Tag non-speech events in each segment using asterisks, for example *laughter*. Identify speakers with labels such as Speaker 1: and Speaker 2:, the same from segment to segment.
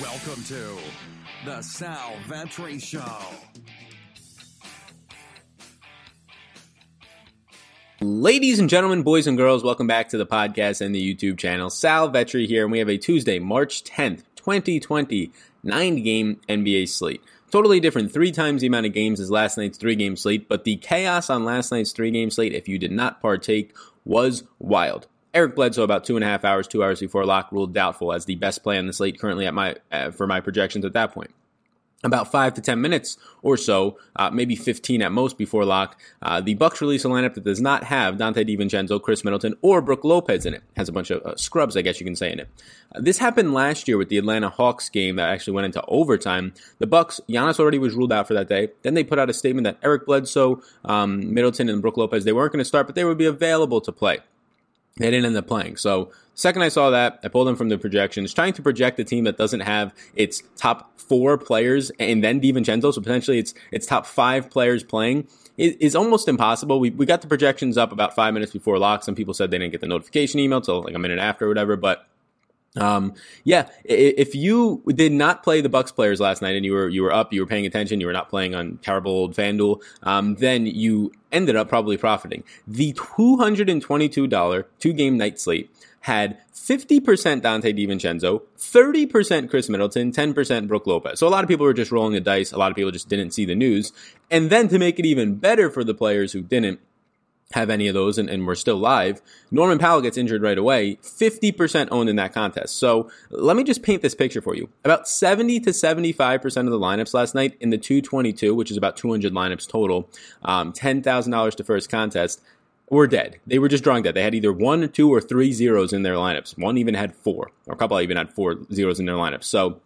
Speaker 1: Welcome to the Sal Vetri Show.
Speaker 2: Ladies and gentlemen, boys and girls, welcome back to the podcast and the YouTube channel. Sal Vetri here, and we have a Tuesday, March 10th, 2020, nine game NBA slate. Totally different, three times the amount of games as last night's three game slate, but the chaos on last night's three game slate, if you did not partake, was wild. Eric Bledsoe, about two and a half hours, two hours before lock, ruled doubtful as the best play on the slate currently at my uh, for my projections at that point about five to ten minutes or so, uh, maybe 15 at most before lock, uh, the Bucks release a lineup that does not have Donte DiVincenzo, Khris Middleton, or Brook Lopez in it. Has a bunch of uh, scrubs, I guess you can say, in it. Uh, this happened last year with the Atlanta Hawks game that actually went into overtime. The Bucks, Giannis already was ruled out for that day. Then they put out a statement that Eric Bledsoe, um, Middleton, and Brook Lopez they weren't going to start, but they would be available to play. They didn't end up playing. So second I saw that, I pulled them from the projections, trying to project a team that doesn't have its top four players and then DiVincenzo, so potentially it's its top five players playing is almost impossible. We, we got the projections up about five minutes before lock. Some people said they didn't get the notification email till like a minute after or whatever, but um, yeah, if you did not play the Bucks players last night and you were you were up, you were paying attention, you were not playing on terrible old FanDuel, um, then you ended up probably profiting. The two hundred and twenty-two dollar two game night slate had 50% Donte DiVincenzo, 30% Khris Middleton, 10% Brook Lopez. So a lot of people were just rolling the dice. A lot of people just didn't see the news. And then to make it even better for the players who didn't, have any of those and, and we're still live. Norman Powell gets injured right away, 50% owned in that contest. So let me just paint this picture for you. About 70 to 75% of the lineups last night in the 222, which is about 200 lineups total, um, $10,000 to first contest, were dead. They were just drawing dead. They had either one, two, or three zeros in their lineups. One even had four, or a couple even had four zeros in their lineups. So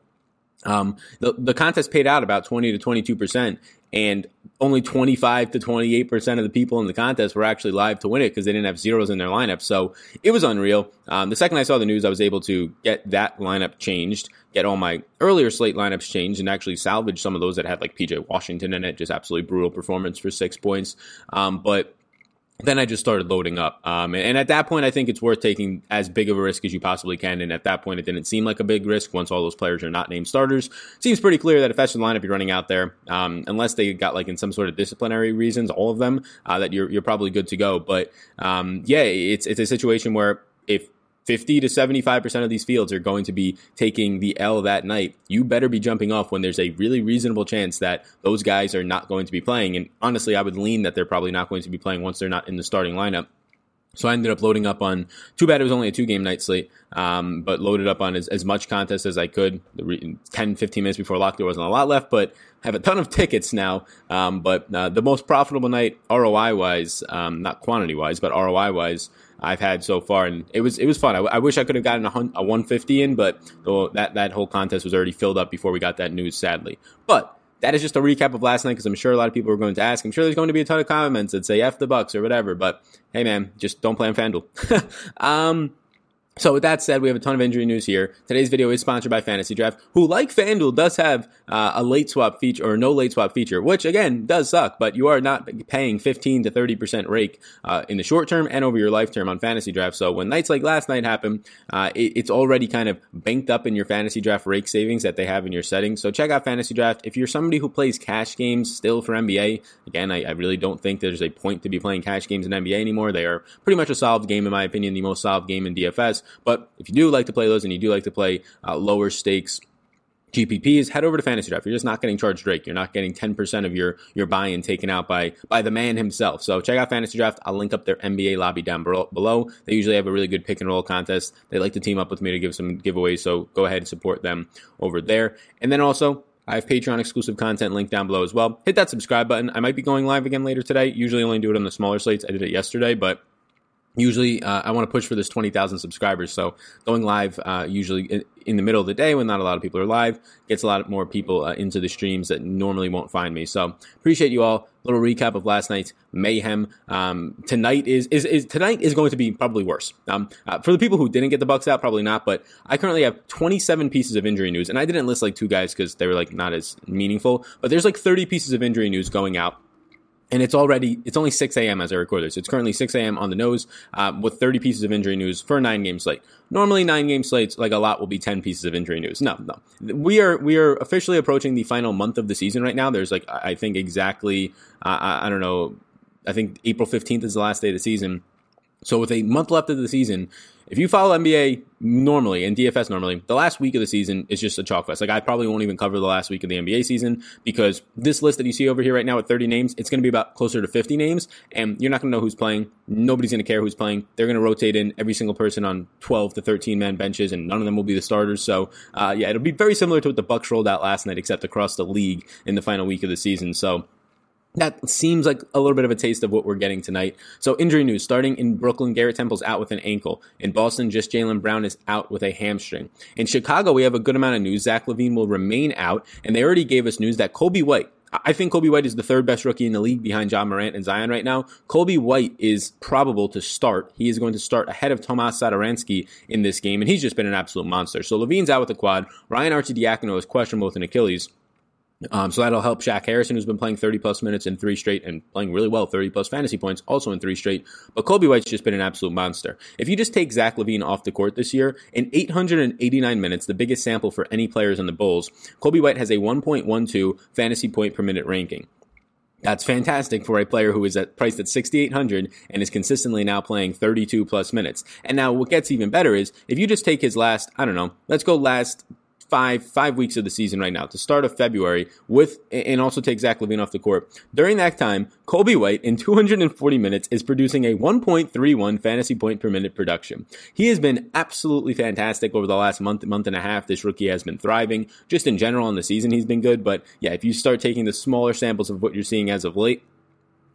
Speaker 2: um, the, the contest paid out about 20 to 22%, and only 25 to 28% of the people in the contest were actually live to win it because they didn't have zeros in their lineup. So it was unreal. Um, the second I saw the news, I was able to get that lineup changed, get all my earlier slate lineups changed, and actually salvage some of those that had like PJ Washington in it. Just absolutely brutal performance for six points. Um, but then I just started loading up. Um, and at that point, I think it's worth taking as big of a risk as you possibly can. And at that point, it didn't seem like a big risk once all those players are not named starters. Seems pretty clear that if that's the lineup you're running out there, um, unless they got like in some sort of disciplinary reasons, all of them, uh, that you're, you're probably good to go. But um, yeah, it's, it's a situation where if 50 to 75% of these fields are going to be taking the L that night. You better be jumping off when there's a really reasonable chance that those guys are not going to be playing. And honestly, I would lean that they're probably not going to be playing once they're not in the starting lineup. So I ended up loading up on, too bad it was only a two game night slate, um, but loaded up on as, as much contest as I could. The 10, 15 minutes before lock, there wasn't a lot left, but have a ton of *laughs* tickets now. Um, but uh, the most profitable night, ROI wise, um, not quantity wise, but ROI wise, I've had so far, and it was it was fun. I, I wish I could have gotten a, a 150 in, but that that whole contest was already filled up before we got that news, sadly. But that is just a recap of last night because I'm sure a lot of people are going to ask. I'm sure there's going to be a ton of comments that say "f the Bucks" or whatever. But hey, man, just don't play on FanDuel. *laughs* um, so with that said, we have a ton of injury news here. Today's video is sponsored by Fantasy Draft, who like FanDuel does have uh, a late swap feature or no late swap feature, which again does suck, but you are not paying 15 to 30% rake uh, in the short term and over your life term on Fantasy Draft. So when nights like last night happen, uh, it, it's already kind of banked up in your Fantasy Draft rake savings that they have in your settings. So check out Fantasy Draft. If you're somebody who plays cash games still for NBA, again, I, I really don't think there's a point to be playing cash games in NBA anymore. They are pretty much a solved game in my opinion, the most solved game in DFS. But if you do like to play those and you do like to play uh, lower stakes GPPs, head over to Fantasy Draft. You're just not getting charged Drake. You're not getting 10% of your, your buy-in taken out by, by the man himself. So check out Fantasy Draft. I'll link up their NBA lobby down below. They usually have a really good pick and roll contest. They like to team up with me to give some giveaways. So go ahead and support them over there. And then also, I have Patreon exclusive content linked down below as well. Hit that subscribe button. I might be going live again later today. Usually only do it on the smaller slates. I did it yesterday, but usually uh, i want to push for this 20000 subscribers so going live uh, usually in, the middle of the day when not a lot of people are live gets a lot more people uh, into the streams that normally won't find me. So appreciate you all. Little recap of last night's mayhem. Um, tonight is, is, is tonight is going to be probably worse. Um, uh, for the people who didn't get the bucks out probably not but i currently have 27 pieces of injury news and i didn't list like two guys because they were like not as meaningful but there's like 30 pieces of injury news going out and it's already it's only 6 a.m. as I record this. It's currently 6 a.m. on the nose uh, with 30 pieces of injury news for a nine game slate. Normally, nine game slates like a lot will be 10 pieces of injury news. No, no, we are we are officially approaching the final month of the season right now. There's like I think exactly uh, I, I don't know. I think April 15th is the last day of the season. So with a month left of the season, if you follow NBA normally and DFS normally, the last week of the season is just a chalk fest. Like I probably won't even cover the last week of the NBA season because this list that you see over here right now with 30 names, it's going to be about closer to 50 names, and you're not going to know who's playing. Nobody's going to care who's playing. They're going to rotate in every single person on 12 to 13 man benches, and none of them will be the starters. So uh, yeah, it'll be very similar to what the Bucks rolled out last night, except across the league in the final week of the season. So that seems like a little bit of a taste of what we're getting tonight. So injury news starting in Brooklyn, Garrett Temple's out with an ankle. In Boston, just Jaylen Brown is out with a hamstring. In Chicago, we have a good amount of news. Zach LaVine will remain out, and they already gave us news that Coby White, I think Coby White is the third best rookie in the league behind John Morant and Zion right now. Coby White is probable to start. He is going to start ahead of Tomas Satoransky in this game, and he's just been an absolute monster. So LaVine's out with the quad. Ryan Arcidiacono is questionable with an Achilles. Um, so that'll help Shaq Harrison, who's been playing 30 plus minutes in three straight and playing really well, 30 plus fantasy points, also in three straight. But Coby White's just been an absolute monster. If you just take Zach LaVine off the court this year, in 889 minutes, the biggest sample for any players on the Bulls, Coby White has a 1.12 fantasy point per minute ranking. That's fantastic for a player who is at, priced at 6,800 and is consistently now playing 32 plus minutes. And now what gets even better is if you just take his last, I don't know, let's go last five five weeks of the season right now, the start of February, with and also take Zach LaVine off the court. During that time, Coby White in 240 minutes is producing a 1.31 fantasy point per minute production. He has been absolutely fantastic over the last month month and a half. This rookie has been thriving. Just in general in the season, he's been good. But yeah, if you start taking the smaller samples of what you're seeing as of late,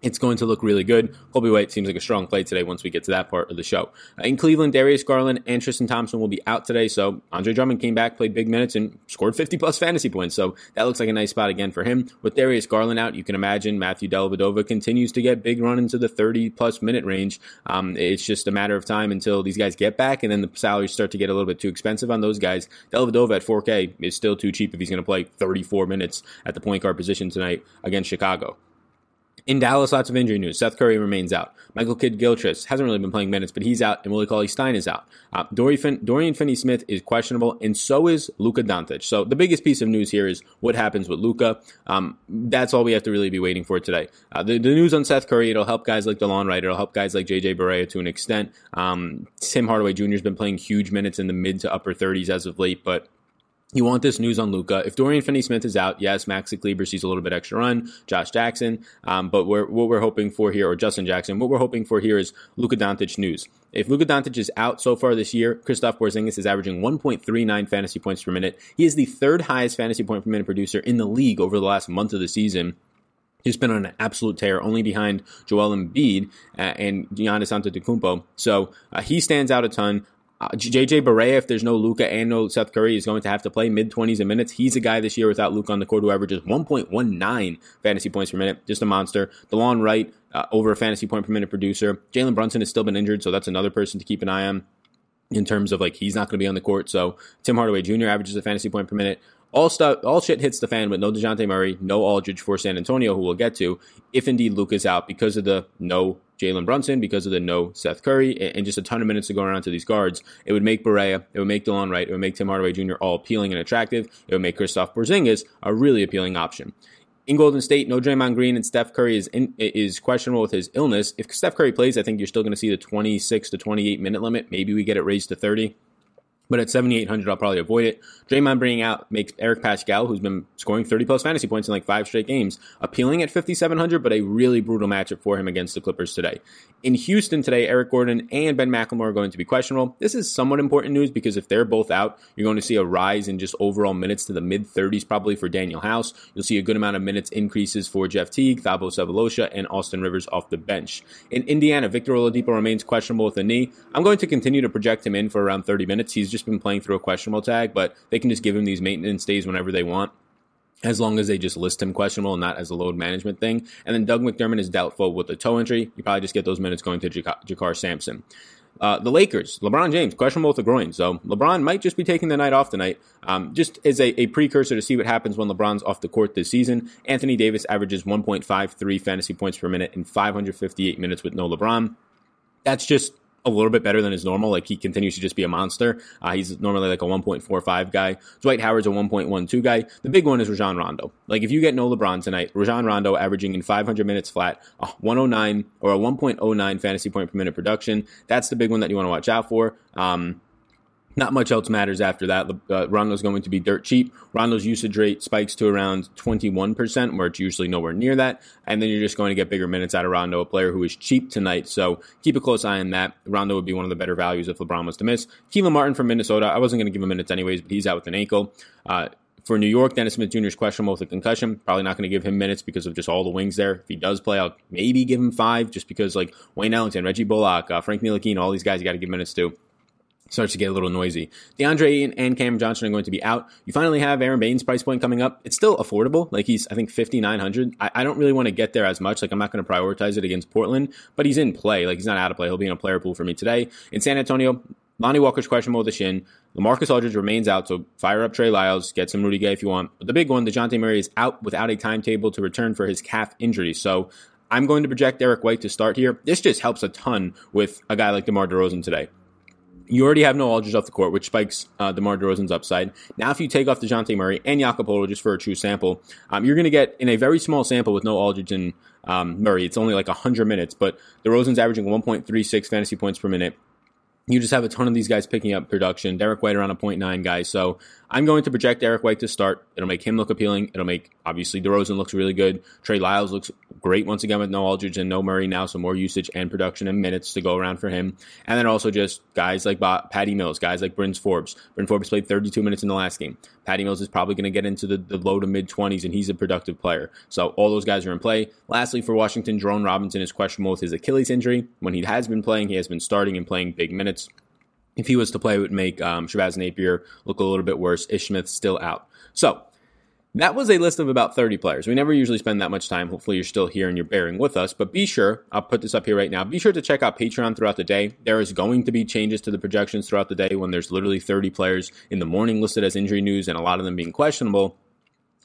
Speaker 2: it's going to look really good. Coby White seems like a strong play today once we get to that part of the show. Uh, in Cleveland, Darius Garland and Tristan Thompson will be out today. So Andre Drummond came back, played big minutes, and scored 50 plus fantasy points. So that looks like a nice spot again for him. With Darius Garland out, you can imagine Matthew Dellavedova continues to get big run into the 30 plus minute range. Um, it's just a matter of time until these guys get back, and then the salaries start to get a little bit too expensive on those guys. Dellavedova at 4K is still too cheap if he's going to play 34 minutes at the point guard position tonight against Chicago. In Dallas, lots of injury news. Seth Curry remains out. Michael Kidd Gilchrist hasn't really been playing minutes, but he's out, and Willie Cauley Stein is out. Uh, Dorian, Dorian Finney Smith is questionable, and so is Luka Doncic. So the biggest piece of news here is what happens with Luka. Um, that's all we have to really be waiting for today. Uh, the, the, news on Seth Curry, it'll help guys like DeLon Wright, it'll help guys like JJ Barea to an extent. Um, Tim Hardaway Jr. has been playing huge minutes in the mid to upper 30s as of late, but you want this news on Luka. If Dorian Finney-Smith is out, yes, Maxi Kleber sees a little bit extra run, Josh Jackson, um, but we're, what we're hoping for here, or Justin Jackson, what we're hoping for here is Luka Doncic news. If Luka Doncic is out so far this year, Kristaps Porzingis is averaging 1.39 fantasy points per minute. He is the third highest fantasy point per minute producer in the league over the last month of the season. He's been on an absolute tear, only behind Joel Embiid uh, and Giannis Antetokounmpo. So uh, he stands out a ton. Uh, JJ Barea, if there's no Luka and no Seth Curry, is going to have to play mid 20s a minutes. He's a guy this year without Luka on the court who averages 1.19 fantasy points per minute. Just a monster. DeLon Wright, uh, over a fantasy point per minute producer. Jalen Brunson has still been injured, so that's another person to keep an eye on in terms of like he's not going to be on the court. So Tim Hardaway Jr. averages a fantasy point per minute. All stuff, all shit hits the fan with no Dejounte Murray, no Aldridge for San Antonio, who we'll get to if indeed Luka's out because of the no Jalen Brunson, because of the no Seth Curry, and just a ton of minutes to go around to these guards. It would make Barea, it would make DeLon Wright, it would make Tim Hardaway Jr. all appealing and attractive. It would make Kristaps Porzingis a really appealing option. In Golden State, no Draymond Green and Steph Curry is in, is questionable with his illness. If Steph Curry plays, I think you're still going to see the 26 to 28 minute limit. Maybe we get it raised to 30. But at 7,800, I'll probably avoid it. Draymond bringing out makes Eric Paschall, who's been scoring 30 plus fantasy points in like five straight games, appealing at 5,700, but a really brutal matchup for him against the Clippers today. In Houston today, Eric Gordon and Ben McLemore are going to be questionable. This is somewhat important news because if they're both out, you're going to see a rise in just overall minutes to the mid 30s probably for Danuel House. You'll see a good amount of minutes increases for Jeff Teague, Thabo Sefolosha, and Austin Rivers off the bench. In Indiana, Victor Oladipo remains questionable with a knee. I'm going to continue to project him in for around 30 minutes. He's just just been playing through a questionable tag, but they can just give him these maintenance days whenever they want as long as they just list him questionable and not as a load management thing. And then Doug McDermott is doubtful with the toe injury. You probably just get those minutes going to JaKarr Sampson. Uh, the Lakers, LeBron James, questionable with the groin. So LeBron might just be taking the night off tonight, um, just as a, a, precursor to see what happens when LeBron's off the court this season. Anthony Davis averages 1.53 fantasy points per minute in 558 minutes with no LeBron. That's just a little bit better than his normal. Like he continues to just be a monster. Uh, he's normally like a 1.45 guy. Dwight Howard's a 1.12 guy. The big one is Rajon Rondo. Like if you get no LeBron tonight, Rajon Rondo averaging in 500 minutes flat, a 109 or a 1.09 fantasy point per minute production. That's the big one that you want to watch out for. Um, not much else matters after that. Uh, Rondo's going to be dirt cheap. Rondo's usage rate spikes to around 21%, where it's usually nowhere near that. And then you're just going to get bigger minutes out of Rondo, a player who is cheap tonight. So keep a close eye on that. Rondo would be one of the better values if LeBron was to miss. Kelan Martin from Minnesota. I wasn't going to give him minutes anyways, but he's out with an ankle. Uh, for New York, Dennis Smith Jr. is questionable with a concussion. Probably not going to give him minutes because of just all the wings there. If he does play, I'll maybe give him five just because, like, Wayne Ellington, Reggie Bullock, uh, Frank Ntilikina, all these guys you got to give minutes to starts to get a little noisy. DeAndre and Cam Johnson are going to be out. You finally have Aron Baynes' price point coming up. It's still affordable. Like he's, I think, 5,900. I, I don't really want to get there as much. Like I'm not going to prioritize it against Portland, but he's in play. Like he's not out of play. He'll be in a player pool for me today. In San Antonio, Lonnie Walker's questionable with the shin. LaMarcus Aldridge remains out, so fire up Trey Lyles, get some Rudy Gay if you want. But the big one, DeJounte Murray is out without a timetable to return for his calf injury. So I'm going to project Derrick White to start here. This just helps a ton with a guy like DeMar DeRozan today you already have no Aldridge off the court, which spikes uh, DeMar DeRozan's upside. Now, if you take off DeJounte Murray and Jakob just for a true sample, um, you're going to get in a very small sample with no Aldridge and um, Murray. It's only like 100 minutes, but DeRozan's averaging 1.36 fantasy points per minute you just have a ton of these guys picking up production. Derrick White around a 0.9 guy. So I'm going to project Derrick White to start. It'll make him look appealing. It'll make, obviously, DeRozan looks really good. Trey Lyles looks great once again with no Aldridge and no Murray now. So more usage and production and minutes to go around for him. And then also just guys like Patty Mills, guys like Bryn Forbes. Bryn Forbes played 32 minutes in the last game. Patty Mills is probably going to get into the, the low to mid 20s, and he's a productive player. So all those guys are in play. Lastly, for Washington, Jerome Robinson is questionable with his Achilles injury. When he has been playing, he has been starting and playing big minutes if he was to play, it would make um, Shabazz Napier look a little bit worse. Ish Smith still out. So that was a list of about 30 players. We never usually spend that much time. Hopefully, you're still here and you're bearing with us. But be sure, I'll put this up here right now. Be sure to check out Patreon throughout the day. There is going to be changes to the projections throughout the day when there's literally 30 players in the morning listed as injury news and a lot of them being questionable.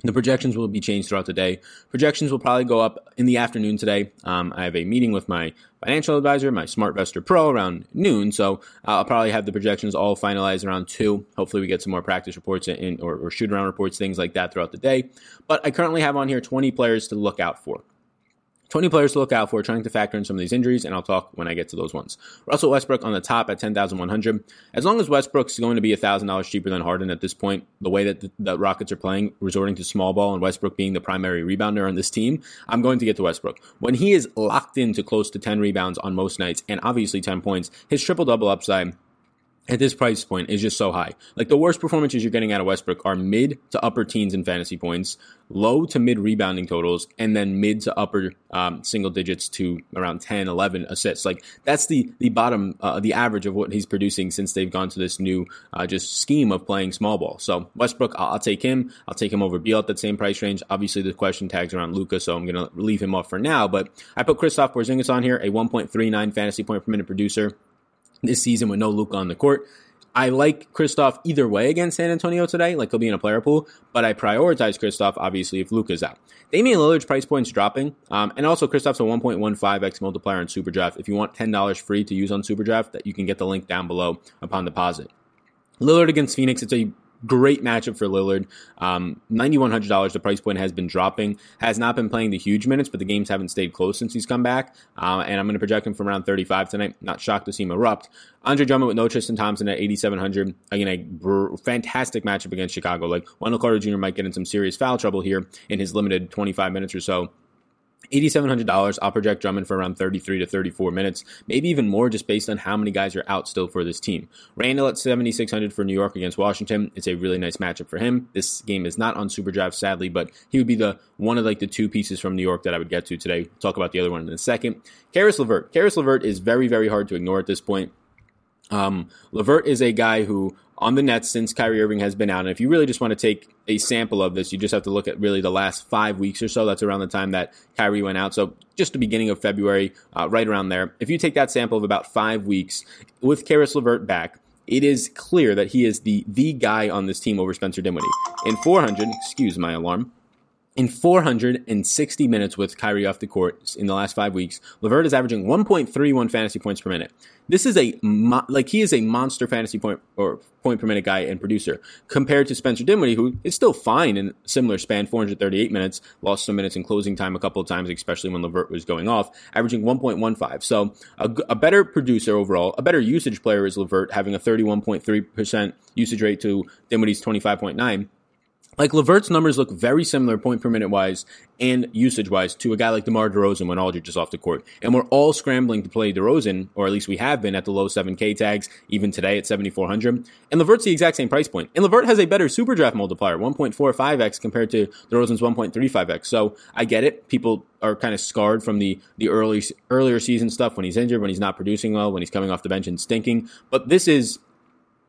Speaker 2: The projections will be changed throughout the day. Projections will probably go up in the afternoon today. Um, I have a meeting with my financial advisor, my SmartVestor Pro, around noon. So I'll probably have the projections all finalized around two. Hopefully, we get some more practice reports in, or, or shoot around reports, things like that throughout the day. But I currently have on here 20 players to look out for. 20 players to look out for, trying to factor in some of these injuries, and I'll talk when I get to those ones. Russell Westbrook on the top at 10,100. As long as Westbrook's going to be $1,000 cheaper than Harden at this point, the way that the, the, Rockets are playing, resorting to small ball and Westbrook being the primary rebounder on this team, I'm going to get to Westbrook. When he is locked into close to 10 rebounds on most nights and obviously 10 points, his triple double upside at this price point is just so high. Like the worst performances you're getting out of Westbrook are mid to upper teens in fantasy points, low to mid rebounding totals, and then mid to upper um, single digits to around 10, 11 assists. Like that's the the bottom, uh, the average of what he's producing since they've gone to this new uh, just scheme of playing small ball. So Westbrook, I'll, I'll, take him. I'll take him over Beal at that same price range. Obviously, the question tags around Luka, so I'm going to leave him off for now. But I put Kristaps Porzingis on here, a 1.39 fantasy point per minute producer this season with no Luka on the court. I like Kristaps either way against San Antonio today, like he'll be in a player pool, but I prioritize Kristaps obviously if Luka's out. Damian Lillard's price point's dropping, um, and also Kristaps a 1.15x multiplier on SuperDraft. If you want $10 free to use on SuperDraft, that you can get the link down below upon deposit. Lillard against Phoenix, it's a great matchup for Lillard. Um, $9,100, the price point has been dropping. Has not been playing the huge minutes, but the games haven't stayed close since he's come back. Uh, and I'm going to project him from around 35 tonight. Not shocked to see him erupt. Andre Drummond with no Tristan Thompson at 8,700. Again, a br- fantastic matchup against Chicago. Like, Wendell Carter Jr. might get in some serious foul trouble here in his limited 25 minutes or so. $8,700. I'll project Drummond for around 33 to 34 minutes, maybe even more just based on how many guys are out still for this team. Randall at 7,600 for New York against Washington. It's a really nice matchup for him. This game is not on SuperDraft, sadly, but he would be the one of like the two pieces from New York that I would get to today. We'll talk about the other one in a second. Caris LeVert. Caris LeVert is very, very hard to ignore at this point. Um, LeVert is a guy who on the Nets since Kyrie Irving has been out. And if you really just want to take a sample of this, you just have to look at really the last five weeks or so. That's around the time that Kyrie went out. So just the beginning of February, uh, right around there. If you take that sample of about five weeks with Caris LeVert back, it is clear that he is the the guy on this team over Spencer Dinwiddie. In 400, excuse my alarm, in 460 minutes with Kyrie off the court in the last five weeks, LeVert is averaging 1.31 fantasy points per minute. This is a mo- like he is a monster fantasy point or point per minute guy and producer compared to Spencer Dinwiddie, who is still fine in similar span, 438 minutes, lost some minutes in closing time a couple of times, especially when LeVert was going off, averaging 1.15. So a, a better producer overall, a better usage player is LeVert, having a 31.3% usage rate to Dinwiddie's 25.9 like LeVert's numbers look very similar point per minute wise and usage wise to a guy like DeMar DeRozan when Aldridge is off the court. And we're all scrambling to play DeRozan, or at least we have been at the low 7K tags, even today at 7,400. And LeVert's the exact same price point. And LeVert has a better super draft multiplier, 1.45x compared to DeRozan's 1.35x. So I get it. People are kind of scarred from the, the early, earlier season stuff when he's injured, when he's not producing well, when he's coming off the bench and stinking. But this is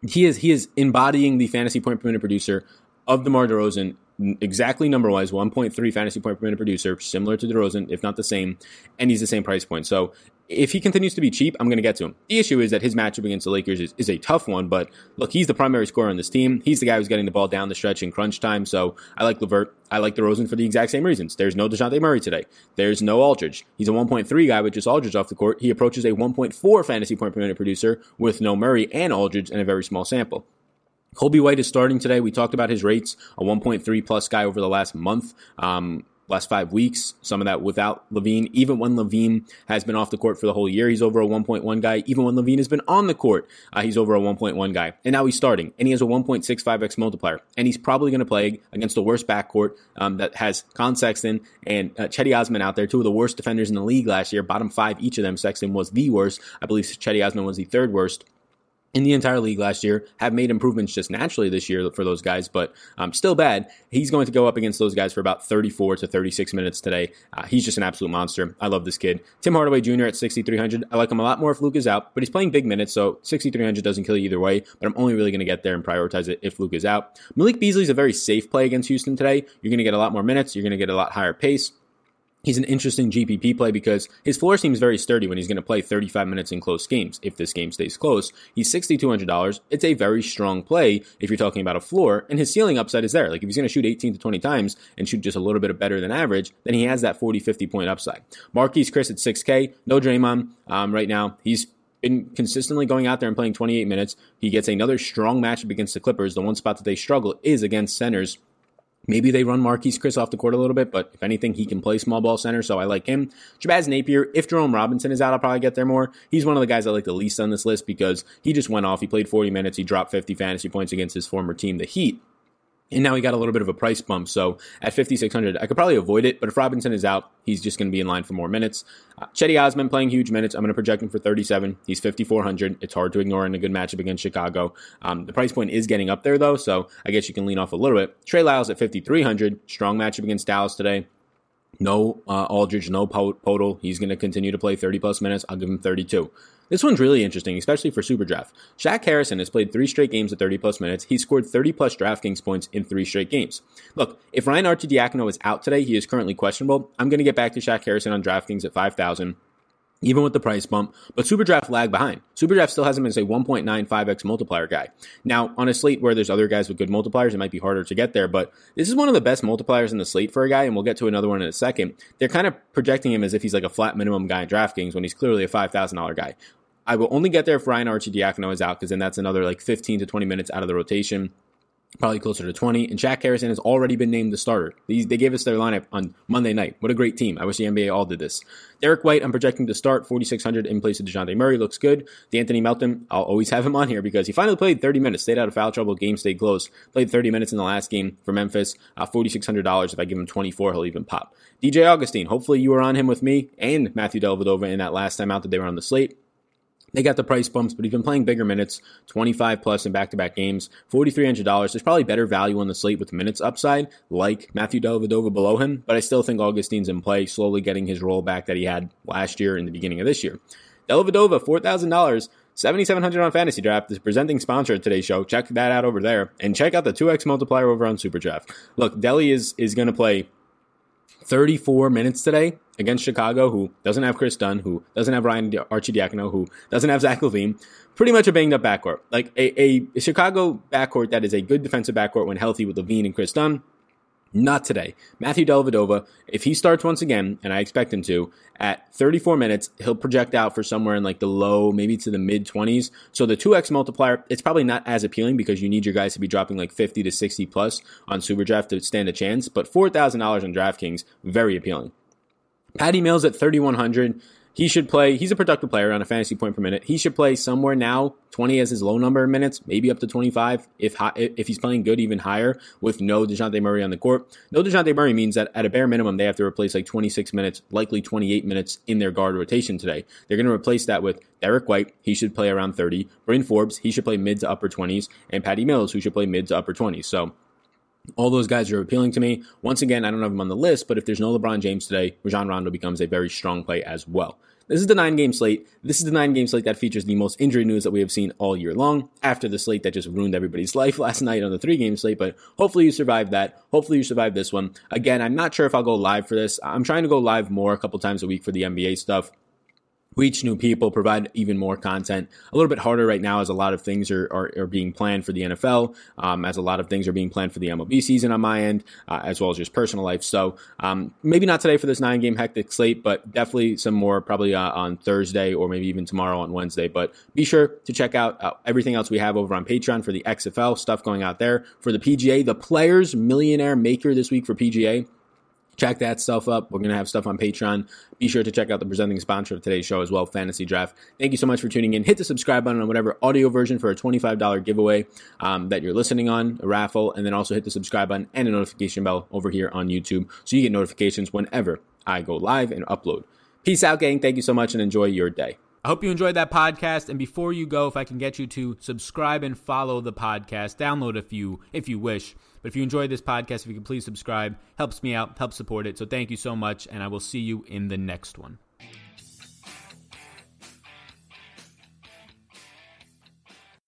Speaker 2: he is he is embodying the fantasy point per minute producer of DeMar DeRozan, exactly number wise, 1.3 fantasy point per minute producer, similar to DeRozan, if not the same, and he's the same price point. So if he continues to be cheap, I'm going to get to him. The issue is that his matchup against the Lakers is, is, a tough one, but look, he's the primary scorer on this team. He's the guy who's getting the ball down the stretch in crunch time. So I like LeVert. I like DeRozan for the exact same reasons. There's no DeJounte Murray today. There's no Aldridge. He's a 1.3 guy with just Aldridge off the court. He approaches a 1.4 fantasy point per minute producer with no Murray and Aldridge in a very small sample. Coby White is starting today. We talked about his rates, a 1.3 plus guy over the last month. Um, last five weeks, some of that without LaVine. Even when LaVine has been off the court for the whole year, he's over a 1.1 guy. Even when LaVine has been on the court, uh, he's over a 1.1 guy. And now he's starting, and he has a 1.65x multiplier. And he's probably going to play against the worst backcourt um, that has Collin Sexton and uh, Cedi Osman out there, two of the worst defenders in the league last year, bottom five each of them. Sexton was the worst. I believe Cedi Osman was the third worst in the entire league last year, have made improvements just naturally this year for those guys, but um, still bad. He's going to go up against those guys for about 34 to 36 minutes today. Uh, he's just an absolute monster. I love this kid. Tim Hardaway Jr. at 6,300. I like him a lot more if Luke is out, but he's playing big minutes, so 6,300 doesn't kill you either way, but I'm only really going to get there and prioritize it if Luke is out. Malik Beasley is a very safe play against Houston today. You're going to get a lot more minutes. You're going to get a lot higher pace he's an interesting GPP play because his floor seems very sturdy when he's going to play 35 minutes in close games. If this game stays close, he's $6,200. It's a very strong play if you're talking about a floor, and his ceiling upside is there. Like if he's going to shoot 18 to 20 times and shoot just a little bit better than average, then he has that 40, 50 point upside. Marquese Chriss at 6K, no Draymond um, right now. He's been consistently going out there and playing 28 minutes. He gets another strong matchup against the Clippers. The one spot that they struggle is against centers. Maybe they run Marquese Chriss off the court a little bit, but if anything, he can play small ball center, so I like him. Shabazz Napier, if Jerome Robinson is out, I'll probably get there more. He's one of the guys I like the least on this list because he just went off. He played 40 minutes. He dropped 50 fantasy points against his former team, the Heat. And now he got a little bit of a price bump. So at 5,600, I could probably avoid it. But if Robinson is out, he's just going to be in line for more minutes. Uh, Cedi Osman playing huge minutes. I'm going to project him for 37. He's 5,400. It's hard to ignore in a good matchup against Chicago. Um, the price point is getting up there, though. So I guess you can lean off a little bit. Trey Lyles at 5,300. Strong matchup against Dallas today. No uh, Aldridge, no Poeltl. He's going to continue to play 30 plus minutes. I'll give him 32. This one's really interesting, especially for Super Draft. Shaq Harrison has played three straight games at 30 plus minutes. He scored 30 plus DraftKings points in three straight games. Look, if Ryan Arcidiacono is out today, he is currently questionable. I'm going to get back to Shaq Harrison on DraftKings at 5,000 even with the price bump. But Superdraft lagged behind. Superdraft still hasn't been, a 1.95x multiplier guy. Now, on a slate where there's other guys with good multipliers, it might be harder to get there, but this is one of the best multipliers in the slate for a guy, and we'll get to another one in a second. They're kind of projecting him as if he's like a flat minimum guy in DraftKings when he's clearly a $5,000 guy. I will only get there if Ryan Arcidiacono is out because then that's another like 15 to 20 minutes out of the rotation probably closer to 20. And Shaq Harrison has already been named the starter. These, they gave us their lineup on Monday night. What a great team. I wish the NBA all did this. Derrick White, I'm projecting to start 4,600 in place of DeJounte Murray. Looks good. De'Anthony Melton, I'll always have him on here because he finally played 30 minutes, stayed out of foul trouble, game stayed close. Played 30 minutes in the last game for Memphis. Uh, $4,600. If I give him 24, he'll even pop. DJ Augustin, hopefully you were on him with me and Matthew Dellavedova in that last time out that they were on the slate. They got the price bumps, but he's been playing bigger minutes, 25 plus in back to back games, $4,300. There's probably better value on the slate with minutes upside, like Matthew Dellavedova below him, but I still think Augustin's in play, slowly getting his role back that he had last year in the beginning of this year. Dellavedova, $4,000. 7,700 on Fantasy Draft, the presenting sponsor of today's show. Check that out over there. And check out the 2x multiplier over on Super Draft. Look, Delhi is, is going to play 34 minutes today against Chicago, who doesn't have Kris Dunn, who doesn't have Ryan Arcidiacono, who doesn't have Zach LaVine, Pretty much a banged up backcourt. Like a, a Chicago backcourt that is a good defensive backcourt when healthy with LaVine and Kris Dunn not today. Matthew Dellavedova, if he starts once again, and I expect him to, at 34 minutes, he'll project out for somewhere in like the low, maybe to the mid 20s. So the 2x multiplier, it's probably not as appealing because you need your guys to be dropping like 50 to 60 plus on Superdraft to stand a chance. But $4,000 on DraftKings, very appealing. Patty Mills at 3,100. He should play. He's a productive player on a fantasy point per minute. He should play somewhere now 20 as his low number of minutes, maybe up to 25 if if he's playing good, even higher with no Dejounte Murray on the court. No Dejounte Murray means that at a bare minimum they have to replace like 26 minutes, likely 28 minutes in their guard rotation today. They're going to replace that with Derrick White. He should play around 30. Bryn Forbes. He should play mid to upper 20s, and Patty Mills, who should play mid to upper 20s. So all those guys are appealing to me. Once again, I don't have them on the list, but if there's no LeBron James today, Rajon Rondo becomes a very strong play as well. This is the nine game slate. This is the nine game slate that features the most injury news that we have seen all year long after the slate that just ruined everybody's *laughs* life last night on the three game slate. But hopefully you survived that. Hopefully you survived this one. Again, I'm not sure if I'll go live for this. I'm trying to go live more a couple times a week for the NBA stuff reach new people, provide even more content. A little bit harder right now as a lot of things are, are, are being planned for the NFL, um, as a lot of things are being planned for the MLB season on my end, uh, as well as just personal life. So um, maybe not today for this nine game hectic slate, but definitely some more probably uh, on Thursday or maybe even tomorrow on Wednesday. But be sure to check out uh, everything else we have over on Patreon for the XFL stuff going out there. For the PGA, the Players Millionaire Maker this week for PGA check that stuff up. We're going to have stuff on Patreon. Be sure to check out the presenting sponsor of today's show as well, Fantasy Draft. Thank you so much for tuning in. Hit the subscribe button on whatever audio version for a $25 giveaway um, that you're listening on, a raffle, and then also hit the subscribe button and a notification bell over here on YouTube so you get notifications whenever I go live and upload. Peace out, gang. Thank you so much and enjoy your day. I hope you enjoyed that podcast. And before you go, if I can get you to subscribe and follow the podcast, download a few if you wish. But if you enjoyed this podcast, if you could please subscribe, helps me out, helps support it. So thank you so much, and I will see you in the next one.